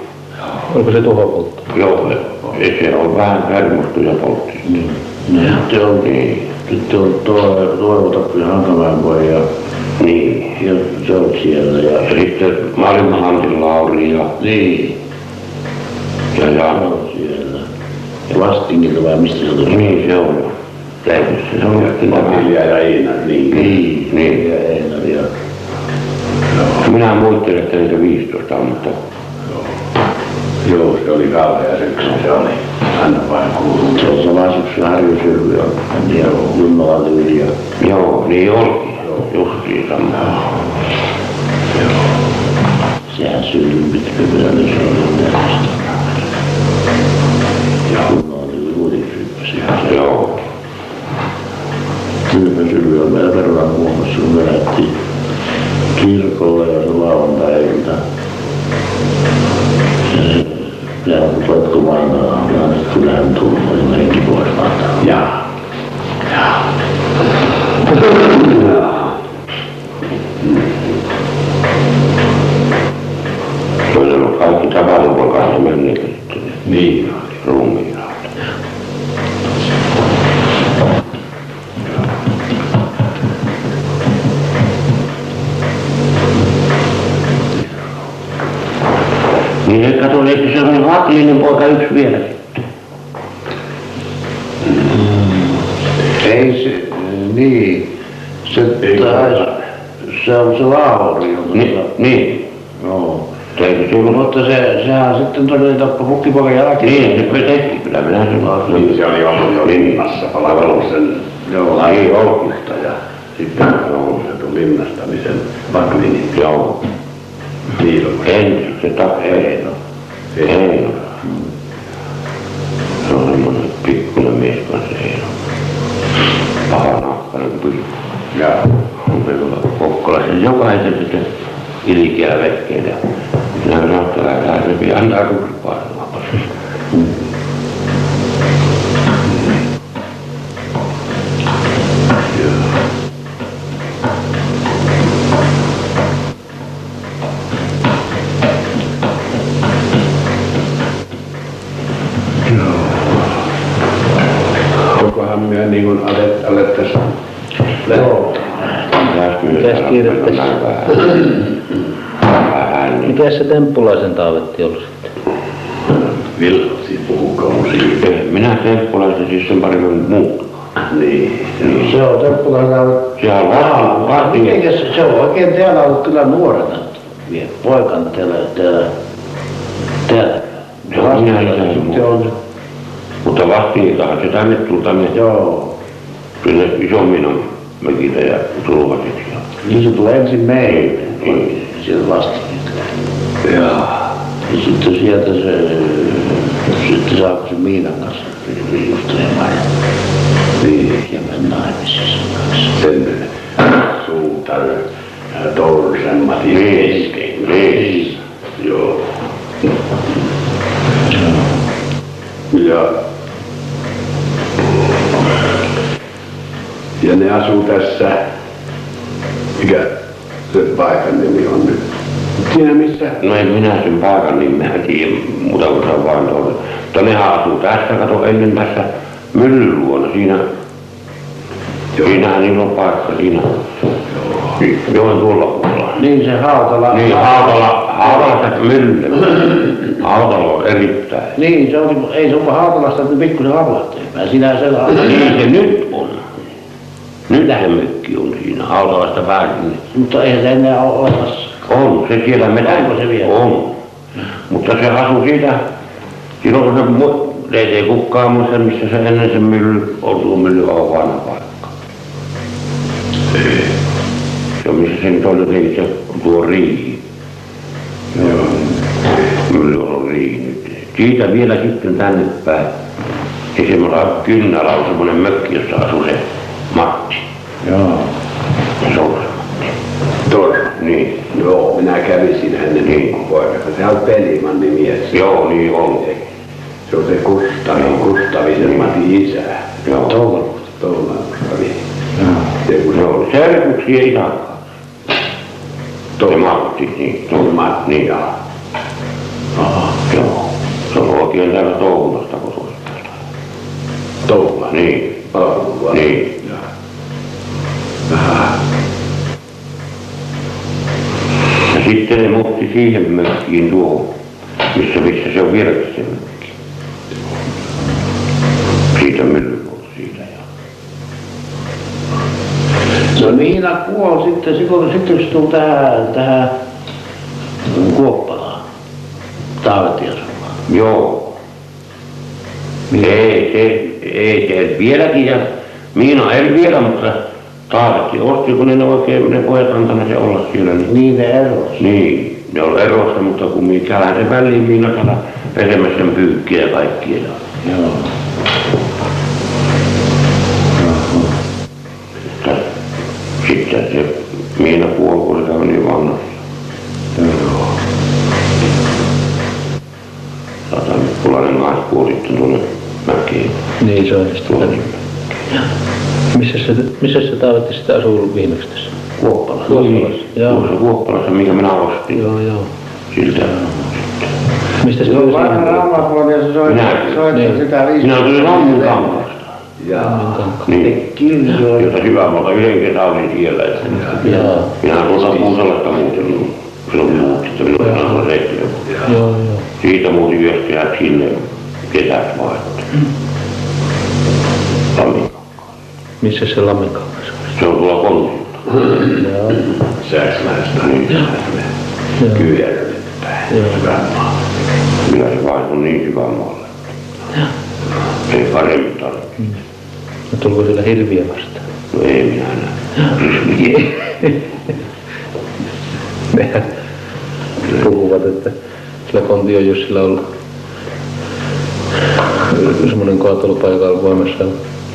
Onko se tuhopoltto? Joo, se- se on vähän hermostu ja poltti. Niin. Ja sitten on, Niin, sitten on tuo Toivo Tappi Hankamäen poja ja, niin. ja se on siellä ja sitten Maailman Antin Lauri ja, niin, ja, se ja on siellä. Ja Vastingilta vai mistä se tuli? niin se on. Leipissä se on Matilja ja Iina, niin. Niin, niin. Ja Einari ja Minä muistelen, että niitä 15 on, mutta Joo, se oli kauhea syksy, se oli. Aina vain kuuluu. se on sama syksy en tiedä, Junnola tyyli ja joo, niin olikin. Justiin sama. sehän syntyi pitkä se oli tällaista. Ja Junnola tyyli uudisryppäsi. Joo. Kylmä on meillä verran huomassa, kun me lähdettiin kirkolle ja se lauantai-ilta. Ja potkumaan aamulla, että kyllähän tullut, oli meikin pois maata. Jaa. Se kaikki tapaturman kanssa menneet Niin oli. ruumiina. Niin se kato, eikö se ole Haklinen poika yksi vielä sitten? Ei se, niin, se taisi, se on se Lauri, jonka Ni, tuota- niin. Joo. Se ollut? Mutta se, sehän sitten todella tappoi hukkipojan jälkeen. Niin, se teki, kyllä minä sen Niin se oli ollut jo linnassa palveluksen Joo, Niin, loukusta ja sitten on se tuli linnasta, niin sen Vaklinin Joo. Niilon. En, se tappoi. Eino. Eino. Se on semmoinen pikkuinen mies kanssa Eino. Paha nahkainen kyllä. Ja On se tuolla Kokkolassa jokaisen sitä ilkeä vekkeellä. Minä sanoin, että älä repi, ruspaa naapassa. jokohan me niin kuin alet, alettaisiin Joo. Mitäs kiirettä? Vähän niin. Mikäs se temppulaisen taavetti ollut sitten? Viltti puhukoon siitä. Minä temppulaisen siis sen paremmin muut. Niin. Se on Teppulainen. Sehän on vahva, vahva. Mitenkäs se on oikein täällä ollut kyllä nuorena vielä poikana täällä, täällä, täällä. Joo, minä en tiedä. Sitten on, Mutta vastiinkaan se tänne tuli tänne joo, sinne mökillä ja tulvasiksi. ja- niin se tulee ensin meille, sieltä vasta. Joo. Ja sitten sieltä se, sitten saako se Miinan kanssa justelemaan ja, Niin. ja mennä naimisissa kanssa. Sen suutar Torsen Matti kesken. Niin. Joo. Ja, ja ne asuu tässä, mikä se paikan nimi on nyt. Siinä missä No en minä sen paikan nimeä tiedä, muuta kuin se on vain tuolla. Mutta nehän asuu tässä, kato ennen tässä myllyn luona, siinä. Siinähän niillä on paikka, siinä. Joen tuolla puolella. Niin se Hautala. Niin, Hautala, Hautalasta mylly. Hautala on erittäin. Niin, se on, ei se ole Hautalasta, että pikkusen avlahteempää. Sinä se Niin se nyt on. Nyt se mökki on siinä, Hautalasta pääsin. Mutta eihän se enää ole olemassa. On, se siellä metä. Onko se vielä? On. Mutta se asui siitä, silloin kun se, mu- ei se kukaan muista, missä se ennen se mylly, on tuo mylly on vanha paikka. Se on missä se nyt oli, niin se tuo riihi. Joo. Mylly on riihi nyt. Siitä vielä sitten tänne päin. Niin semmoisella kynnällä on semmoinen mökki, jossa asuu se Matti. Joo. Se on se. Torsen. Niin. Joo, minä kävin siinä ennen Niin. poikasta. Se on Pelimanni mies. Joo, niin on. Se on se Kustavi, Kustavi, sen Matin isä. Joo. Toulan Kustavi. Joo. Ja kun Se oli serkuksien isän kanssa. Se Matti, niin. se on Matti. Niin. Joo. Se on oikein täällä Toulasta kotoisin. Toula. Niin. Toula. Niin. Aha. Sitten ne muutti siihen mökkiin tuohon, missä, missä se on vieläkin se mökki. Siitä myllyluolta siitä ja. No Niina kuoli sitten, silloin sitten se tuli tähän, tähän Kuoppalaan. Taavetiasemmaan. Joo. Ei se, ei se vieläkin ja Miina ei vielä, mutta Taavetti osti, kun ne oikein, ne pojat antaneet se olla siellä. Niin, Niin ne eros. niin ne on erossa, mutta kun mikähän se väliin Miina täällä pesemässä sen pyykkiä ja kaikkia. Joo. mutta sitten se Miina kuoli, kun se oli niin vanhassa. Joo. Satamikkulainen nais kuoli sitten tuonne mäkeen. Niin se on sitten. Missä se, se Taavetti sitten asuu viimeksi tässä? Kuoppalassa. Kuoppalassa. Joo. Kuoppalassa, minkä minä ostin. Joo, joo. Siltä. Mistä se Se on vanha ja se soitti, Niin. sitä Minä tulin Lammunkankaasta. Jaa. Niin. Kirjoja. Jota hyvä muuta yhden kesän olin siellä. Joo, minä tuolta Kuusalasta muutin. Silloin muutin, että olin silloin seitsemän. joo, joo. Siitä muutin ja sinne kesäksi vaihto. Missä se Lamminkangas on? Se on tuolla Kontilta. Joo, Säksläistä. Niin. joo. Kyhjärven päin. Joo. Hyvä maa. Minä se vaihtoi niin syvän maalle. Ei paremmin tarvitse. No tuliko siellä hirviä vastaan? No ei minä näe. Nehän puhuvat, että sillä Kontio Jussilla on ollut semmoinen kaatolupaikalla voimassa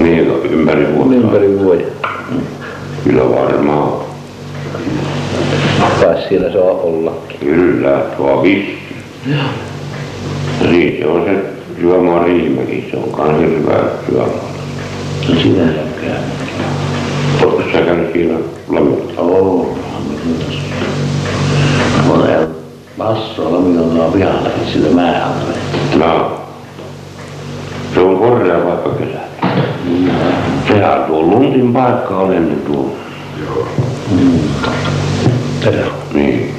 Niin, ympäri vuotta. ympäri vuoden. Kyllä varmaan. Tai siellä saa ollakin. Kyllä, tuo vissi. Ja niin se on se Syömaa Riihimäki, se on kans hyvä syömaa. No sinä käy. Oletko sä käynyt siinä Lammilla? Oo. Monella massoilla miljoonaa vihallakin sillä määrällä. No. Se on korrea paikka kesällä. Sehän tuo Luntin paikka on ennen tuo. Terä. Niin.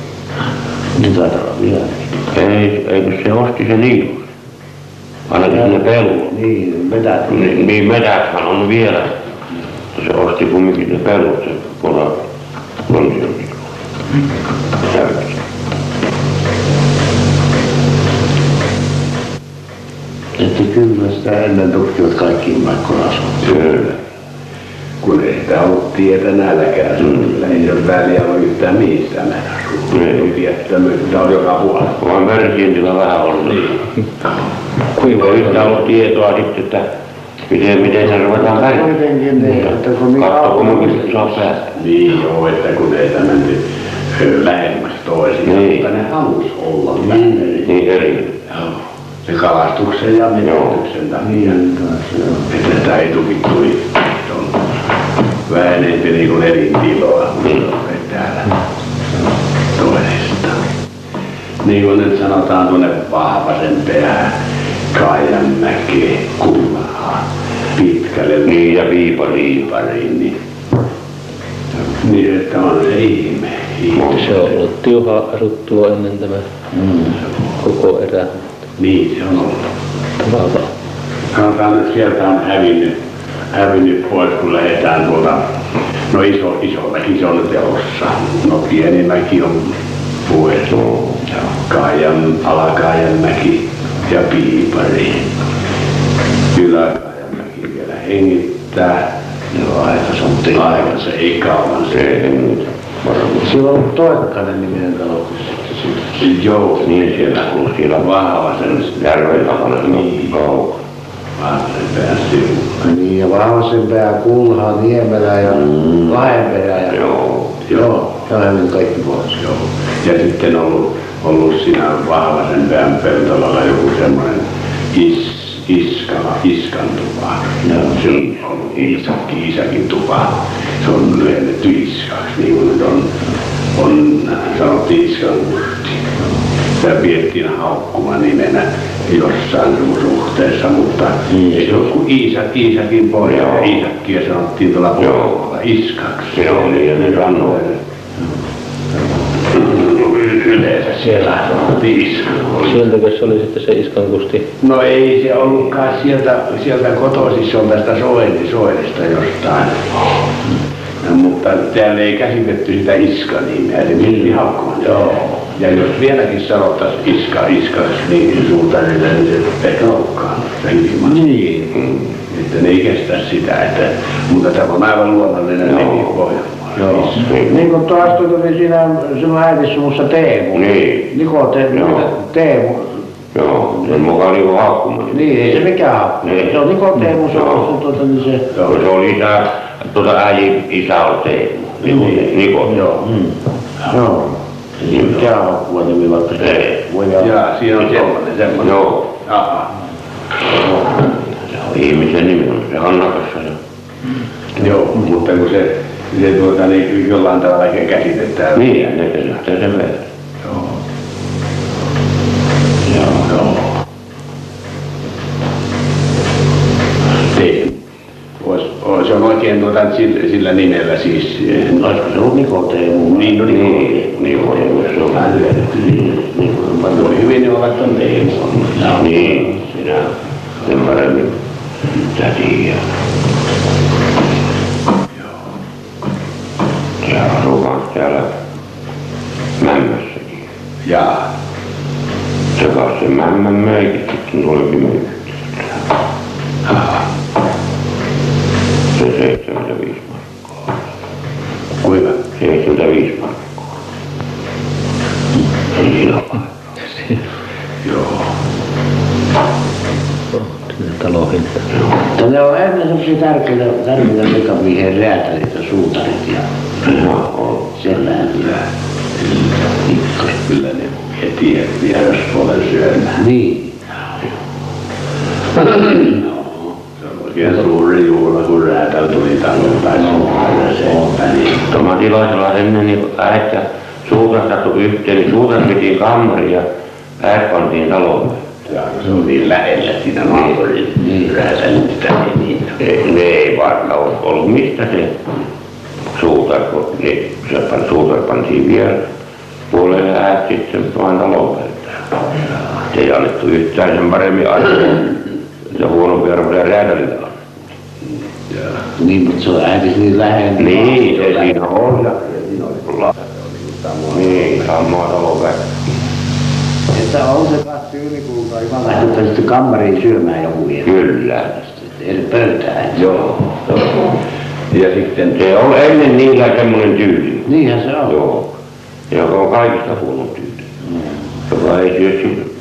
Niin taitaa olla vieläkin. Ei, eikö se osti se Niilus? Ainakin sinne pelloon. Niin, vetää Niin, niin metäthän on vielä. Se osti kumminkin ne pellot, se pora Lonsion Täytyy. Että kyllä sitä ennen tukkivat kaikkiin paikkoihin asua. Kyllä. Kun ei sitä ollut tietä nälkää suunnilla. Ei ole väliä ole yhtään mihin sitä mennä Ei. Tiettömyyttä on joka puolella. Vaan Mersientillä vähän on. Niin. Kuinka yhtä ollut tietoa sitten, että miten, miten se ruvetaan pärjäämään. Kuitenkin niin, että kun niin Katso, kun mistä saa päästä. Niin joo, että kun ei tämä mennyt ö, lähemmäs toisiaan, Niin. mutta ne halus olla lähellä. Niin eri. Joo. Se kalastuksen ja metsästyksen takia. Niin, joo. Että sitä ei tukittu on vähän enempi niin kuin elintiloa, Niin. mutta täällä toisesta. Niin kuin nyt sanotaan tuonne Vahvasen päähän, Kaijanmäki, Kullahaan, pitkälle Niin ja viipariin. Viipariin, niin, niin että on se ihme. ihme. Se on ollut tiuhaa asuttua ennen tämä koko erä. Niin se on ollut. Tavallaan. Sanotaan, että sieltä on hävinnyt, hävinnyt pois, kun lähdetään tuolta, no iso, iso mäki se on teossa. No pieni mäki on pois. Kaajan, Alakaajan mäki ja Piipari. Yläkaajan mäki vielä hengittää. Joo, aika se on tila. Aivan se ei kauan se. Ei varmaan. Sillä on ollut Toikakainen niminen talo. Joo, Niin siellä on siellä vahva sen järven takana. Niin. Kauan. Vahvasen pääsi. Niin, ja Vahvasen pää, Kulha, Niemelä ja Mm. Lahdenperä ja... Joo. Joo, on hävinnyt kaikki pois. Joo. Ja sitten ollut, ollut siinä vahvasen pään peltolalla joku semmoinen is, iskala, iskan tupa. Joo. Se on ollut isäkin, isäkin tupa. Se on lyhennetty iskaksi, niin kuin nyt on, on sanottiin iskan kurtti. Sitä pidettiin haukkuma nimenä jossain suhteessa, mutta ei se ole kuin Iisak, Iisakin poja. Ja Iisakkia sanottiin tuolla puolella iskaksi. Joo, niin ja ne sanoo. Yleensä siellä sanottiin iskaksi. Sieltäkö se oli sitten se Iskan Kusti? No ei se ollutkaan sieltä, sieltä kotoisin, se on tästä Soini, Soinista jostain. No, mutta täällä ei käsitetty sitä iska-nimeä, se piti haukkumaan. Joo. Ja jos vieläkin sanottaisiin iska, iskaksi, niin suutarille, niin se senkin Niin. Mm. Että ne ei kestä sitä, että, mutta tämä on aivan luonnollinen nimi Pohjanmaalla. Joo. Iska. Niin kuin tuosta tuli siinä sinun äitissumussa Teemu. Niin. Niko Teemu. Joo. Teemu. Joo, sen mukaan niinku haukkumaan. Niin, ei se mikään hakku. Niin. Se on Niko Teemu, se Joo. on tuota, niin se... Joo, se oli isä, tuota äijin isä oli Teemu. Niin, Niko. Joo. Mm. Joo. Mikään hakkua nimi, vaikka se. Jaa, siinä on semmoinen, semmoinen. Joo. Aha. Se on ihmisen nimi, on se Hannakassa. Ja... Joo, mutta kun se, se tuota, niin jollain tavalla ehkä käsitetään. Niin, ne käsittää sen verran. On oikein tuota, sillä, sillä nimellä siis. eh, Olisiko se ollut Niko Teemu? Niin, no niin, Niin, niin on, se on vähän niin, niin, niin, voi hyvin ne ovat on Teemu. Niin, sinä sen paremmin sä tiedät. Se asuu kans täällä Mämmässäkin. Jaa. Se kanssa se Mämmän möikin sitten tulikin myyty. Se 75 markkaa. Kuinka? 75 markkaa. Siinä vaan. Joo. Ne on ennen semmoisia tärkeitä, tärkeitä mekaviiheen räätälit ja suutarit ja Joo, sellään. Ja... Kyllä ne heti vieraspuolen syömään. Niin. Oikein suuri juhla, kun räätäl tuli aina seppä, niin Tomatilaisella ennen niin äit ja suutas sattu yhteen, niin suutas piti kammari ja äit pantiin taloon. ja se on niin lähellä siinä naapurin niin. räätäl sitä niin. Ei, ne ei varmaan ole ollut mistä se suutar, kun ne, se suutar pantiin vielä puolelle äit sitten taloon pöytään. Se ei annettu yhtään sen paremmin arvoa. Se huonompi arvo ja räätälillä on. Niin, mutta se on äiti niin lähellä. Niin, se siinä on. Ja La- Niin, samaa taloväkeä. Että on se kassi ylikulta Jumala. Lähdetään sitten kammariin syömään joku vielä. Kyllä. Eri pöytään. Joo. joo. Ja sitten Se on ennen niillä semmoinen tyyli. Niinhän se on. Joo. Joka on kaikista huono tyyli. Joka ei syö sitä